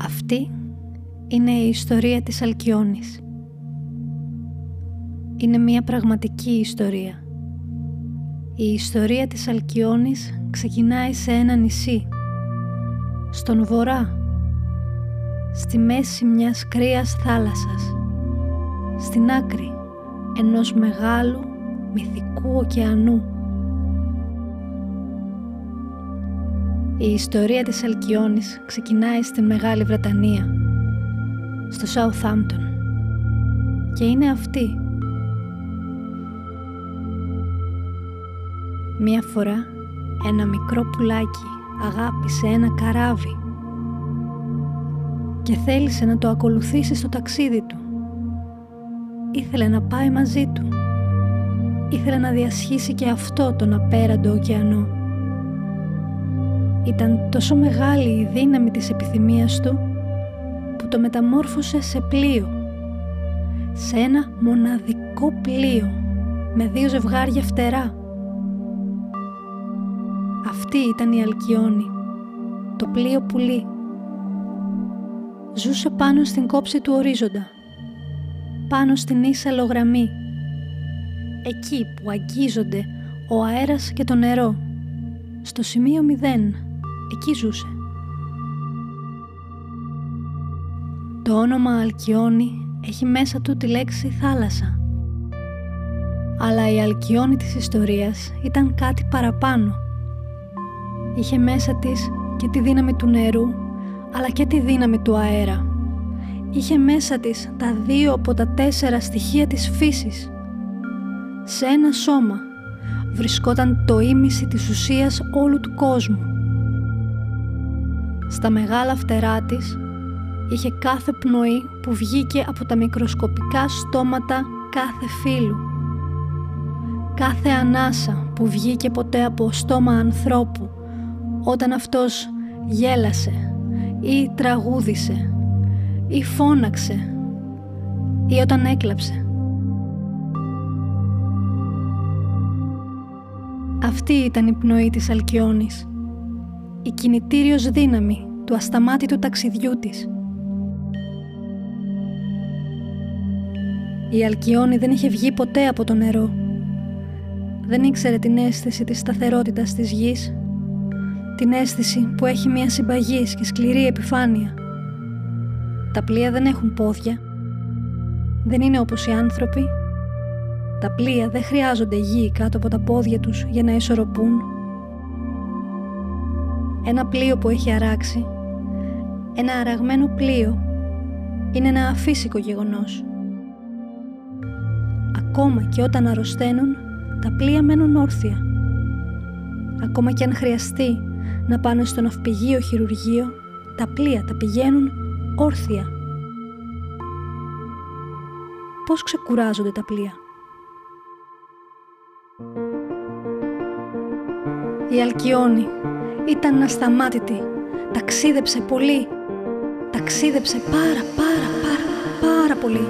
Αυτή είναι η ιστορία της Αλκιόνης. Είναι μια πραγματική ιστορία. Η ιστορία της Αλκιόνης ξεκινάει σε ένα νησί, στον βορρά, στη μέση μιας κρύας θάλασσας, στην άκρη ενός μεγάλου μυθικού ωκεανού. Η ιστορία της Αλκιόνης ξεκινάει στην Μεγάλη Βρετανία, στο Southampton και είναι αυτή. Μία φορά ένα μικρό πουλάκι αγάπησε ένα καράβι και θέλησε να το ακολουθήσει στο ταξίδι του. Ήθελε να πάει μαζί του. Ήθελε να διασχίσει και αυτό τον απέραντο ωκεανό. Ήταν τόσο μεγάλη η δύναμη της επιθυμίας του που το μεταμόρφωσε σε πλοίο. Σε ένα μοναδικό πλοίο με δύο ζευγάρια φτερά. Αυτή ήταν η Αλκιόνη, το πλοίο πουλί. Ζούσε πάνω στην κόψη του ορίζοντα, πάνω στην ίσα λογραμμή, εκεί που αγγίζονται ο αέρας και το νερό, στο σημείο μηδέν, εκεί ζούσε. Το όνομα Αλκιόνη έχει μέσα του τη λέξη θάλασσα. Αλλά η Αλκιόνη της ιστορίας ήταν κάτι παραπάνω. Είχε μέσα της και τη δύναμη του νερού, αλλά και τη δύναμη του αέρα. Είχε μέσα της τα δύο από τα τέσσερα στοιχεία της φύσης. Σε ένα σώμα βρισκόταν το ίμιση της ουσίας όλου του κόσμου. Στα μεγάλα φτερά της είχε κάθε πνοή που βγήκε από τα μικροσκοπικά στόματα κάθε φύλου. Κάθε ανάσα που βγήκε ποτέ από στόμα ανθρώπου όταν αυτός γέλασε ή τραγούδισε ή φώναξε ή όταν έκλαψε. Αυτή ήταν η πνοή της Αλκιόνης, η κινητήριος δύναμη του ασταμάτητου ταξιδιού της. Η Αλκιόνη δεν είχε βγει ποτέ από το νερό. Δεν ήξερε την αίσθηση της σταθερότητας της γης, την αίσθηση που έχει μια συμπαγής και σκληρή επιφάνεια. Τα πλοία δεν έχουν πόδια. Δεν είναι όπως οι άνθρωποι. Τα πλοία δεν χρειάζονται γη κάτω από τα πόδια τους για να ισορροπούν. Ένα πλοίο που έχει αράξει, ένα αραγμένο πλοίο, είναι ένα αφύσικο γεγονός. Ακόμα και όταν αρρωσταίνουν, τα πλοία μένουν όρθια. Ακόμα και αν χρειαστεί να πάνε στο ναυπηγείο χειρουργείο, τα πλοία τα πηγαίνουν όρθια. Πώς ξεκουράζονται τα πλοία; Η Αλκιόνη ήταν ασταμάτητη. Ταξίδεψε πολύ. Ταξίδεψε πάρα πάρα πάρα πάρα πολύ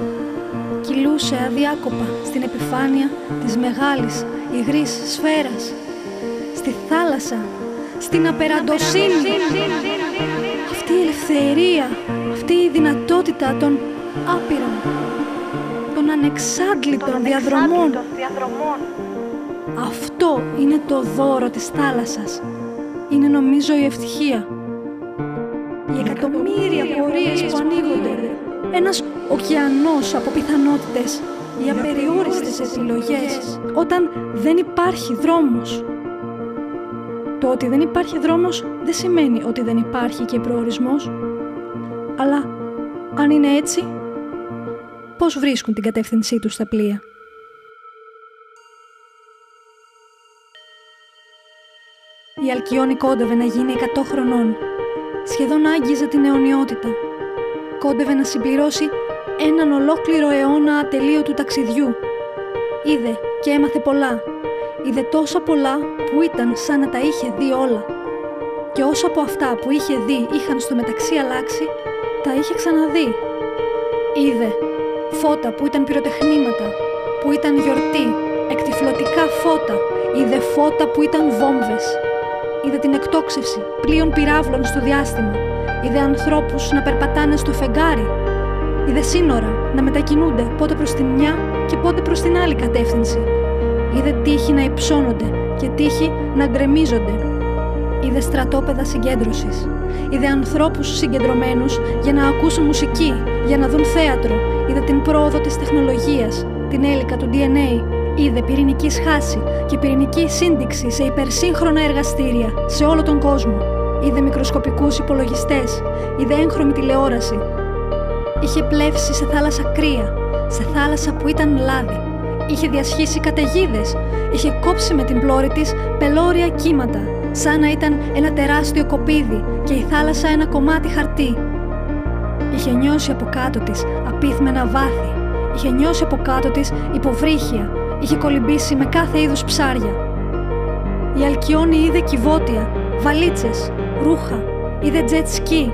κυλούσε αδιάκοπα στην επιφάνεια της μεγάλης υγρής σφαίρας, στη θάλασσα, στην απεραντοσύνη. Αυτή η ελευθερία, αυτή η δυνατότητα των άπειρων, των ανεξάντλητων διαδρομών. Αυτό είναι το δώρο της θάλασσας. Είναι νομίζω η ευτυχία. Οι εκατομμύρια πορείες που ανοίγονται. Ένας ωκεανός από πιθανότητες, οι απεριόριστες επιλογές, όταν δεν υπάρχει δρόμος. Το ότι δεν υπάρχει δρόμος δεν σημαίνει ότι δεν υπάρχει και προορισμός, αλλά αν είναι έτσι, πώς βρίσκουν την κατεύθυνσή τους στα πλοία; Η Αλκιόνη κόντευε να γίνει 100 χρονών. Σχεδόν άγγιζε την αιωνιότητα. Κόντευε να συμπληρώσει έναν ολόκληρο αιώνα ατελείωτου ταξιδιού. Είδε και έμαθε πολλά. Είδε τόσα πολλά που ήταν σαν να τα είχε δει όλα. Και όσα από αυτά που είχε δει είχαν στο μεταξύ αλλάξει, τα είχε ξαναδεί. Είδε φώτα που ήταν πυροτεχνήματα, που ήταν γιορτή, εκτιφλωτικά φώτα, Είδε φώτα που ήταν βόμβες. Είδε την εκτόξευση πλοίων πυράβλων στο διάστημα. Είδε ανθρώπους να περπατάνε στο φεγγάρι. Είδε σύνορα να μετακινούνται πότε προς τη μια και πότε προς την άλλη κατεύθυνση. Είδε τείχη να υψώνονται και τείχη να γκρεμίζονται. Είδε στρατόπεδα συγκέντρωσης. Είδε ανθρώπους συγκεντρωμένους για να ακούσουν μουσική, για να δουν θέατρο. Είδε την πρόοδο της τεχνολογίας, την έλικα του DNA. Είδε πυρηνική σχάση και πυρηνική σύνδεξη σε υπερσύγχρονα εργαστήρια σε όλο τον κόσμο. Είδε μικροσκοπικούς υπολογιστές. Είδε έγχρωμη τηλεόραση. Είχε πλεύσει σε θάλασσα κρύα, σε θάλασσα που ήταν λάδι. Είχε διασχίσει καταιγίδες. Είχε κόψει με την πλώρη της πελώρια κύματα, σαν να ήταν ένα τεράστιο κοπίδι και η θάλασσα ένα κομμάτι χαρτί. Είχε νιώσει από κάτω της απίθμενα βάθη. Είχε νιώσει από κάτω της υποβρύχια. Είχε κολυμπήσει με κάθε είδους ψάρια. Η Αλκιόνη είδε κυβότια, βαλίτσες, ρούχα, είδε jet ski,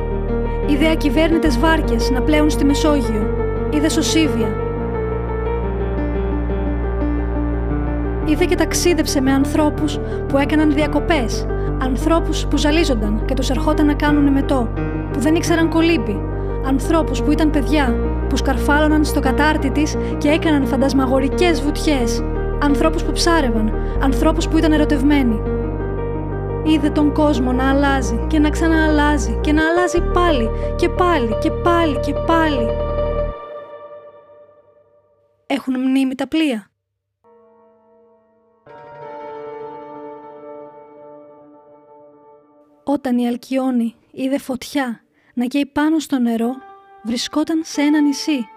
είδε ακυβέρνητες βάρκες να πλέουν στη Μεσόγειο, είδε σωσίβια, Είδε και ταξίδεψε με ανθρώπους που έκαναν διακοπές, ανθρώπους που ζαλίζονταν και τους ερχόταν να κάνουν μετό, που δεν ήξεραν κολύμπη, ανθρώπους που ήταν παιδιά, που σκαρφάλωναν στο κατάρτι της και έκαναν φαντασμαγορικές βουτιές, ανθρώπους που ψάρευαν, ανθρώπους που ήταν ερωτευμένοι. Είδε τον κόσμο να αλλάζει και να ξανααλλάζει και να αλλάζει πάλι και πάλι και πάλι και πάλι. Έχουν μνήμη τα πλοία. Όταν η Αλκιόνη είδε φωτιά να καίει πάνω στο νερό, βρισκόταν σε ένα νησί,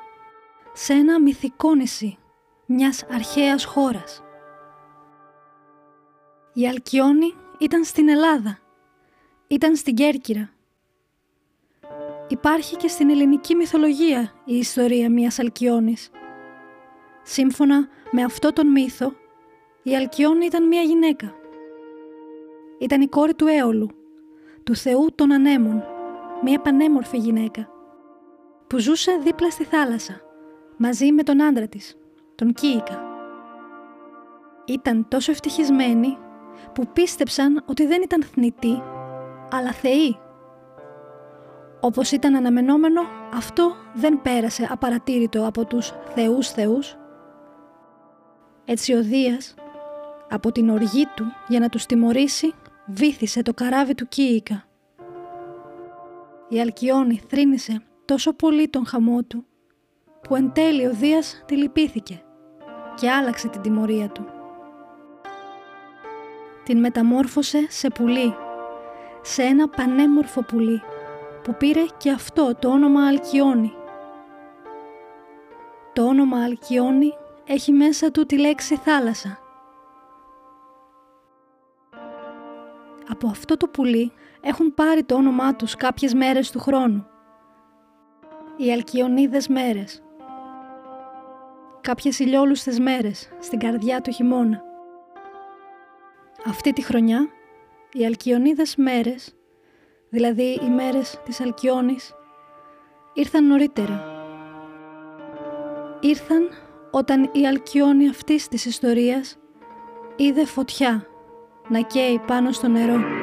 σε ένα μυθικό νησί μιας αρχαίας χώρας. Η Αλκιόνη ήταν στην Ελλάδα, ήταν στην Κέρκυρα. Υπάρχει και στην ελληνική μυθολογία η ιστορία μιας Αλκιόνης. Σύμφωνα με αυτό τον μύθο, η Αλκιόνη ήταν μια γυναίκα. Ήταν η κόρη του Έολου του Θεού των Ανέμων, μια πανέμορφη γυναίκα, που ζούσε δίπλα στη θάλασσα, μαζί με τον άντρα της, τον Κίικα. Ήταν τόσο ευτυχισμένοι που πίστεψαν ότι δεν ήταν θνητοί, αλλά θεοί. Όπως ήταν αναμενόμενο, αυτό δεν πέρασε απαρατήρητο από τους θεούς θεούς. Έτσι ο Δίας, από την οργή του για να τους τιμωρήσει, βύθισε το καράβι του Κίικα. Η Αλκιόνη θρύνησε τόσο πολύ τον χαμό του, που εν τέλει ο Δίας τη λυπήθηκε και άλλαξε την τιμωρία του. Την μεταμόρφωσε σε πουλί, σε ένα πανέμορφο πουλί, που πήρε και αυτό το όνομα Αλκιόνη. Το όνομα Αλκιόνη έχει μέσα του τη λέξη θάλασσα από αυτό το πουλί έχουν πάρει το όνομά τους κάποιες μέρες του χρόνου. Οι Αλκιονίδες μέρες. Κάποιες ηλιόλουστες μέρες στην καρδιά του χειμώνα. Αυτή τη χρονιά, οι Αλκιονίδες μέρες, δηλαδή οι μέρες της Αλκιόνης, ήρθαν νωρίτερα. Ήρθαν όταν η Αλκιόνη αυτής της ιστορίας είδε φωτιά να καίει πάνω στο νερό.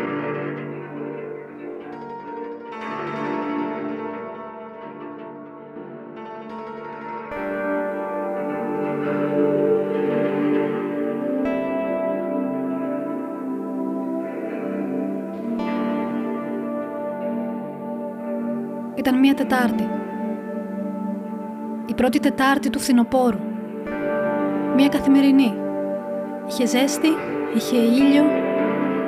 Πρώτη Τετάρτη του φθινοπόρου. Μία καθημερινή. Είχε ζέστη Είχε ήλιο.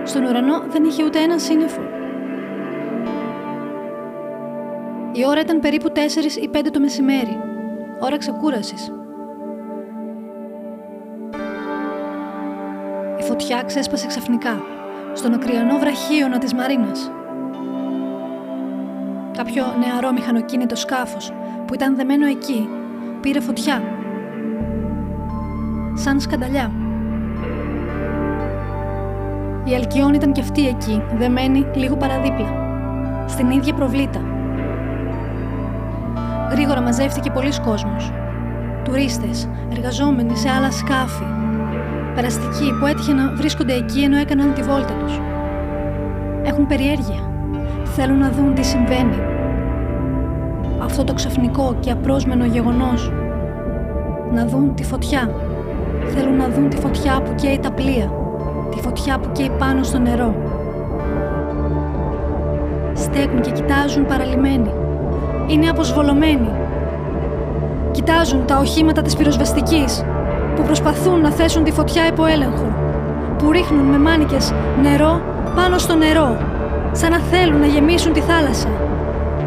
Στον ουρανό δεν είχε ούτε ένα σύννεφο. Η ώρα ήταν περίπου 4 ή 5 το μεσημέρι. Ώρα ξεκούρασης. Η φωτιά ξέσπασε ξαφνικά στον ακριανό βραχίωνα της Μαρίνας. Κάποιο νεαρό μηχανοκίνητο σκάφος που ήταν δεμένο εκεί πήρε φωτιά. Σαν σκανταλιά. Η Αλκιόν ήταν και αυτή εκεί, δεμένη λίγο παραδίπλα. Στην ίδια προβλήτα. Γρήγορα μαζεύτηκε πολλοί κόσμος. Τουρίστες, εργαζόμενοι σε άλλα σκάφη. Περαστικοί που έτυχε να βρίσκονται εκεί ενώ έκαναν τη βόλτα τους. Έχουν περιέργεια. Θέλουν να δουν τι συμβαίνει. Αυτό το ξαφνικό και απρόσμενο γεγονός. Να δουν τη φωτιά. Θέλουν να δουν τη φωτιά που καίει τα πλοία. Τη φωτιά που καίει πάνω στο νερό. Στέκουν και κοιτάζουν παραλυμένοι. Είναι αποσβολωμένοι. Κοιτάζουν τα οχήματα της πυροσβεστικής που προσπαθούν να θέσουν τη φωτιά υπό έλεγχο. Που ρίχνουν με μάνικες νερό πάνω στο νερό. Σαν να θέλουν να γεμίσουν τη θάλασσα.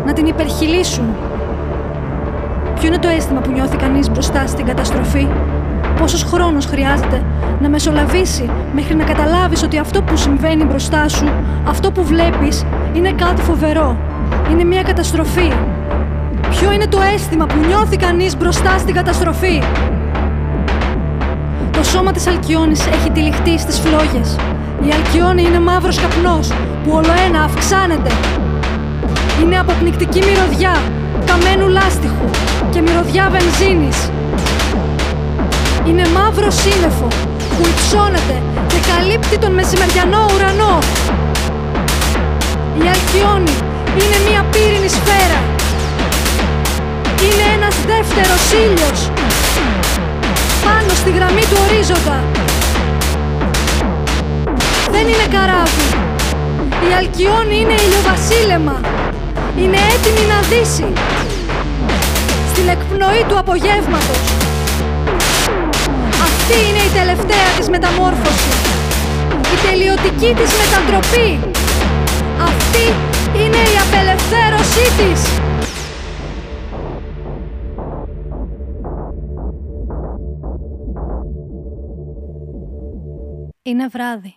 Να την υπερχιλήσουν. Ποιο είναι το αίσθημα που νιώθει κανείς μπροστά στην καταστροφή; Πόσος χρόνος χρειάζεται να μεσολαβήσει μέχρι να καταλάβεις ότι αυτό που συμβαίνει μπροστά σου, αυτό που βλέπεις, είναι κάτι φοβερό. Είναι μια καταστροφή. Ποιο είναι το αίσθημα που νιώθει κανείς μπροστά στην καταστροφή; Το σώμα της Αλκιόνης έχει τυλιχτεί στις φλόγες. Η Αλκιόνη είναι μαύρος καπνός που ολοένα αυξάνεται. Είναι αποπνικτική μυρωδιά καμένου λάστιχου και μυρωδιά βενζίνης. Είναι μαύρο σύννεφο που υψώνεται και καλύπτει τον μεσημεριανό ουρανό. Η Αλκιόνη είναι μία πύρινη σφαίρα. Είναι ένας δεύτερος ήλιος πάνω στη γραμμή του ορίζοντα. Δεν είναι καράβι. Η Αλκιόνη είναι ηλιοβασίλεμα. Είναι έτοιμη να δύσει. Στην εκπνοή του απογεύματος. Αυτή είναι η τελευταία της μεταμόρφωσης. Η τελειωτική της μετατροπή. Αυτή είναι η απελευθέρωσή της. Είναι βράδυ.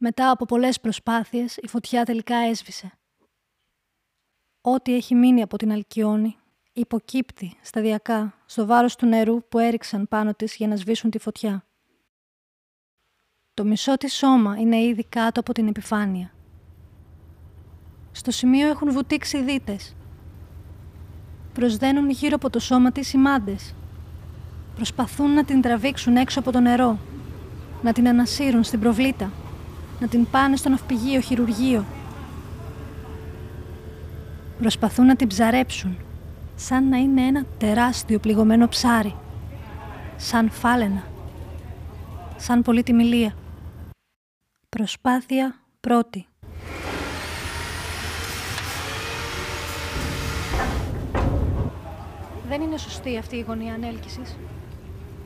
Μετά από πολλές προσπάθειες, η φωτιά τελικά έσβησε. Ό,τι έχει μείνει από την Αλκιόνη υποκύπτει σταδιακά στο βάρος του νερού που έριξαν πάνω της για να σβήσουν τη φωτιά. Το μισό της σώμα είναι ήδη κάτω από την επιφάνεια. Στο σημείο έχουν βουτήξει δίτες. Προσδένουν γύρω από το σώμα της οι μάντες. Προσπαθούν να την τραβήξουν έξω από το νερό να την ανασύρουν στην προβλήτα, να την πάνε στο ναυπηγείο χειρουργείο. Προσπαθούν να την ψαρέψουν, σαν να είναι ένα τεράστιο πληγωμένο ψάρι, σαν φάλαινα, σαν πολύτιμη λία. Προσπάθεια πρώτη. Δεν είναι σωστή αυτή η γωνία ανέλκυσης.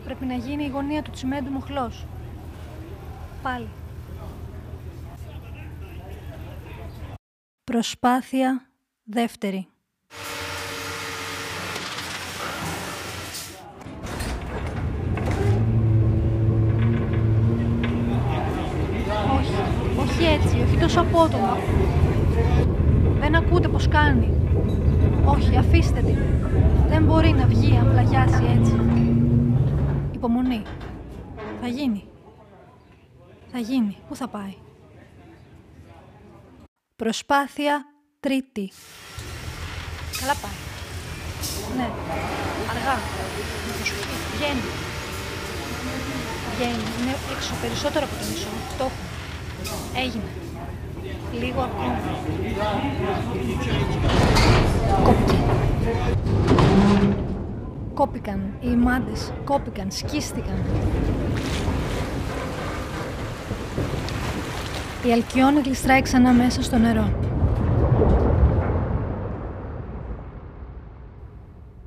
Πρέπει να γίνει η γωνία του τσιμέντου μοχλός πάλι. Προσπάθεια δεύτερη. Όχι, όχι έτσι, όχι τόσο απότομα. Δεν ακούτε πως κάνει. Όχι, αφήστε την. Δεν μπορεί να βγει αν πλαγιάσει έτσι. Υπομονή. Θα γίνει. Θα γίνει. Πού θα πάει. Προσπάθεια τρίτη. Καλά πάει. Ναι. Αργά. Προσοχή. Βγαίνει. Βγαίνει. Είναι έξω περισσότερο από το μισό. Το έχουμε. Έγινε. Λίγο ακόμα. Κόπηκε. Κόπηκαν οι μάντες. Κόπηκαν. Σκίστηκαν. Η Αλκιόνη γλιστράει ξανά μέσα στο νερό.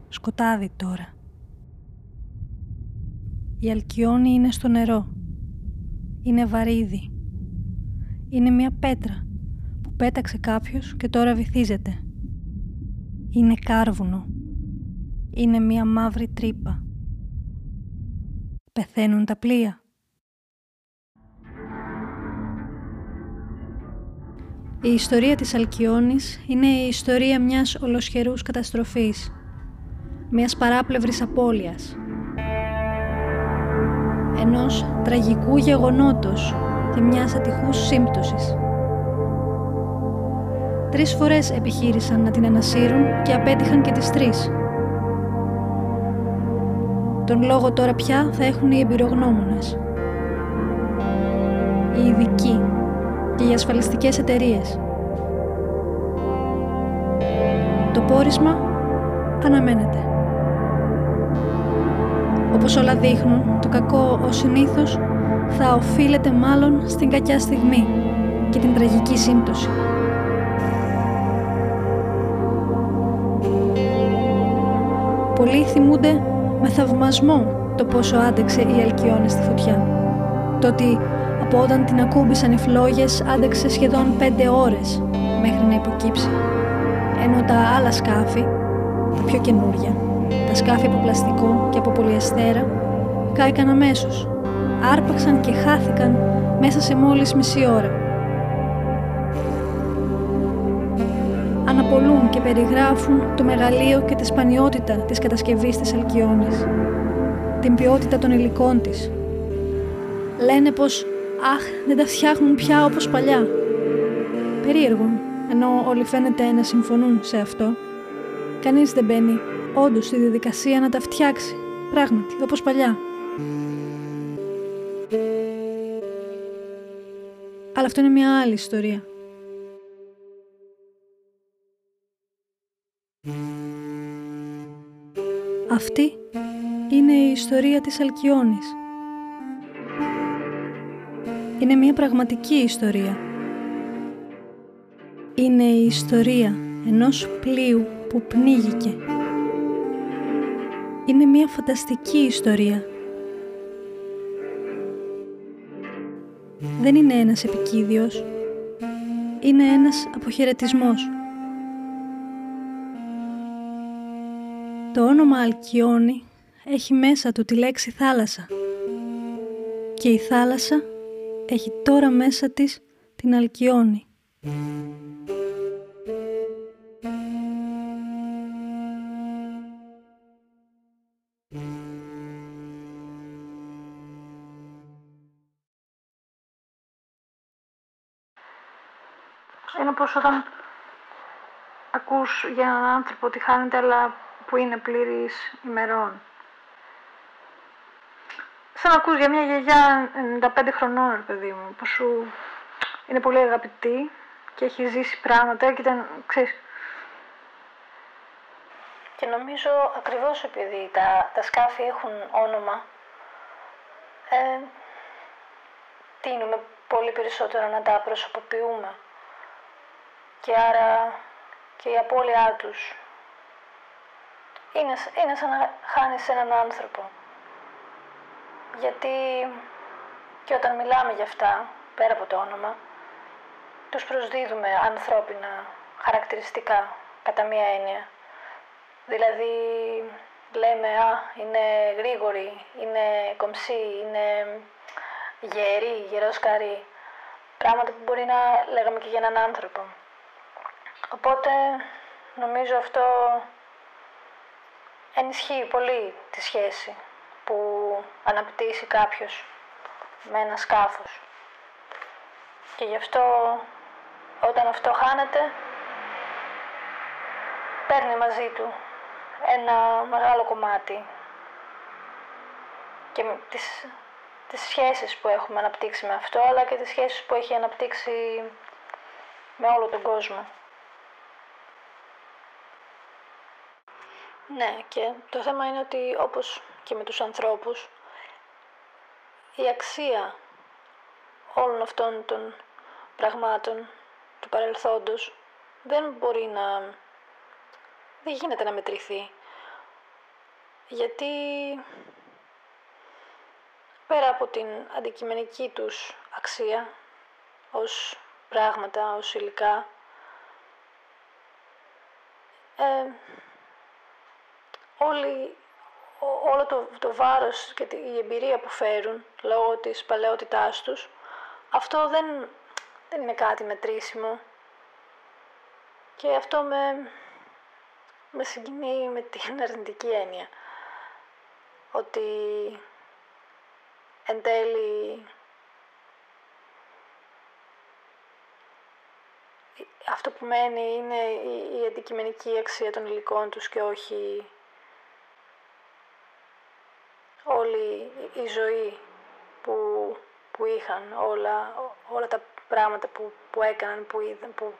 Σκοτάδι τώρα. Η Αλκιόνη είναι στο νερό. Είναι βαρύδι. Είναι μια πέτρα που πέταξε κάποιος και τώρα βυθίζεται. Είναι κάρβουνο. Είναι μια μαύρη τρύπα. Πεθαίνουν τα πλοία. Η ιστορία της Αλκιόνης είναι η ιστορία μιας ολοσχερούς καταστροφής, μιας παράπλευρης απώλειας, ενός τραγικού γεγονότος και μιας ατυχούς σύμπτωσης. Τρεις φορές επιχείρησαν να την ανασύρουν και απέτυχαν και τις τρεις. Τον λόγο τώρα πια θα έχουν οι εμπειρογνώμονες. Οι ειδικοί και οι ασφαλιστικές εταιρείες. Το πόρισμα αναμένεται. Όπως όλα δείχνουν, το κακό ο συνήθως θα οφείλεται μάλλον στην κακιά στιγμή και την τραγική σύμπτωση. Πολλοί θυμούνται με θαυμασμό το πόσο άντεξε η Αλκιόνη στη φωτιά. Το ότι από όταν την ακούμπησαν οι φλόγες άντεξε σχεδόν πέντε ώρες μέχρι να υποκύψει. Ενώ τα άλλα σκάφη, τα πιο καινούρια, τα σκάφη από πλαστικό και από πολυεστέρα, κάηκαν αμέσως. Άρπαξαν και χάθηκαν μέσα σε μόλις μισή ώρα. Αναπολούν και περιγράφουν το μεγαλείο και τη σπανιότητα της κατασκευής της Αλκιόνης, την ποιότητα των υλικών της. Λένε πως «Αχ, δεν τα φτιάχνουν πια όπως παλιά». Περίεργο, ενώ όλοι φαίνεται να συμφωνούν σε αυτό. Κανείς δεν μπαίνει όντως στη διαδικασία να τα φτιάξει, πράγματι, όπως παλιά. Αλλά αυτό είναι μια άλλη ιστορία. Αυτή είναι η ιστορία της Αλκιόνης. Είναι μια πραγματική ιστορία. Είναι η ιστορία ενός πλοίου που πνίγηκε. Είναι μια φανταστική ιστορία. Δεν είναι ένας επικίδιος. Είναι ένας αποχαιρετισμός. Το όνομα Αλκιόνη έχει μέσα του τη λέξη θάλασσα και η θάλασσα έχει τώρα μέσα της την Αλκιόνη. Είναι πως όταν ακούς για έναν άνθρωπο ότι χάνεται αλλά που είναι πλήρης ημερών. Σαν να ακούς για μια γιαγιά 95 χρονών, ρε παιδί μου, που σου είναι πολύ αγαπητή και έχει ζήσει πράγματα και ήταν, ξέρεις... Και νομίζω ακριβώς επειδή τα, τα σκάφη έχουν όνομα, ε, τίνουμε πολύ περισσότερο να τα προσωποποιούμε. Και άρα και η απώλειά τους είναι, είναι σαν να χάνεις έναν άνθρωπο. Γιατί και όταν μιλάμε για αυτά, πέρα από το όνομα, τους προσδίδουμε ανθρώπινα χαρακτηριστικά, κατά μία έννοια. Δηλαδή, λέμε, α, είναι γρήγορη, είναι κομψή, είναι γερή, γεροσκαρή. Πράγματα που μπορεί να λέγαμε και για έναν άνθρωπο. Οπότε, νομίζω αυτό ενισχύει πολύ τη σχέση που αναπτύσσει κάποιος με ένα σκάφος. Και γι' αυτό όταν αυτό χάνεται, παίρνει μαζί του ένα μεγάλο κομμάτι και τις, τις σχέσεις που έχουμε αναπτύξει με αυτό, αλλά και τις σχέσεις που έχει αναπτύξει με όλο τον κόσμο. Ναι, και το θέμα είναι ότι όπως και με τους ανθρώπους, η αξία όλων αυτών των πραγμάτων του παρελθόντος δεν μπορεί να... δεν γίνεται να μετρηθεί. Γιατί πέρα από την αντικειμενική τους αξία ως πράγματα, ως υλικά, ε, όλη, όλο το, το βάρος και η εμπειρία που φέρουν λόγω της παλαιότητάς τους, αυτό δεν, δεν είναι κάτι μετρήσιμο. Και αυτό με, με συγκινεί με την αρνητική έννοια. Ότι εν τέλει αυτό που μένει είναι η, η αντικειμενική αξία των υλικών τους και όχι η ζωή που, που είχαν, όλα, όλα τα πράγματα που, που έκαναν, που είδαν, που...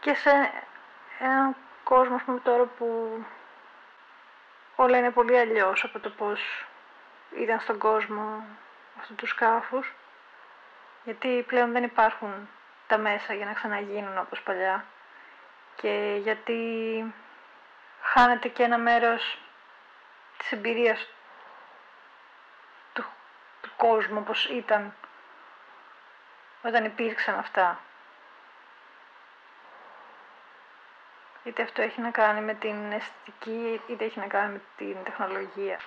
Και σε έναν κόσμο, πούμε, τώρα που όλα είναι πολύ αλλιώς από το πώς ήταν στον κόσμο αυτούς τους σκάφους, γιατί πλέον δεν υπάρχουν τα μέσα για να ξαναγίνουν όπως παλιά. Και γιατί χάνεται και ένα μέρος της εμπειρίας του, του κόσμου όπως ήταν όταν υπήρξαν αυτά. Είτε αυτό έχει να κάνει με την αισθητική, είτε έχει να κάνει με την τεχνολογία.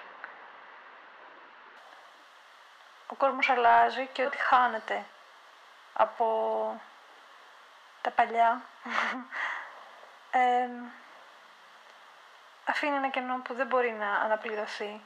Ο κόσμος αλλάζει και ότι χάνεται από τα παλιά αφήνει ένα κενό που δεν μπορεί να αναπληρωθεί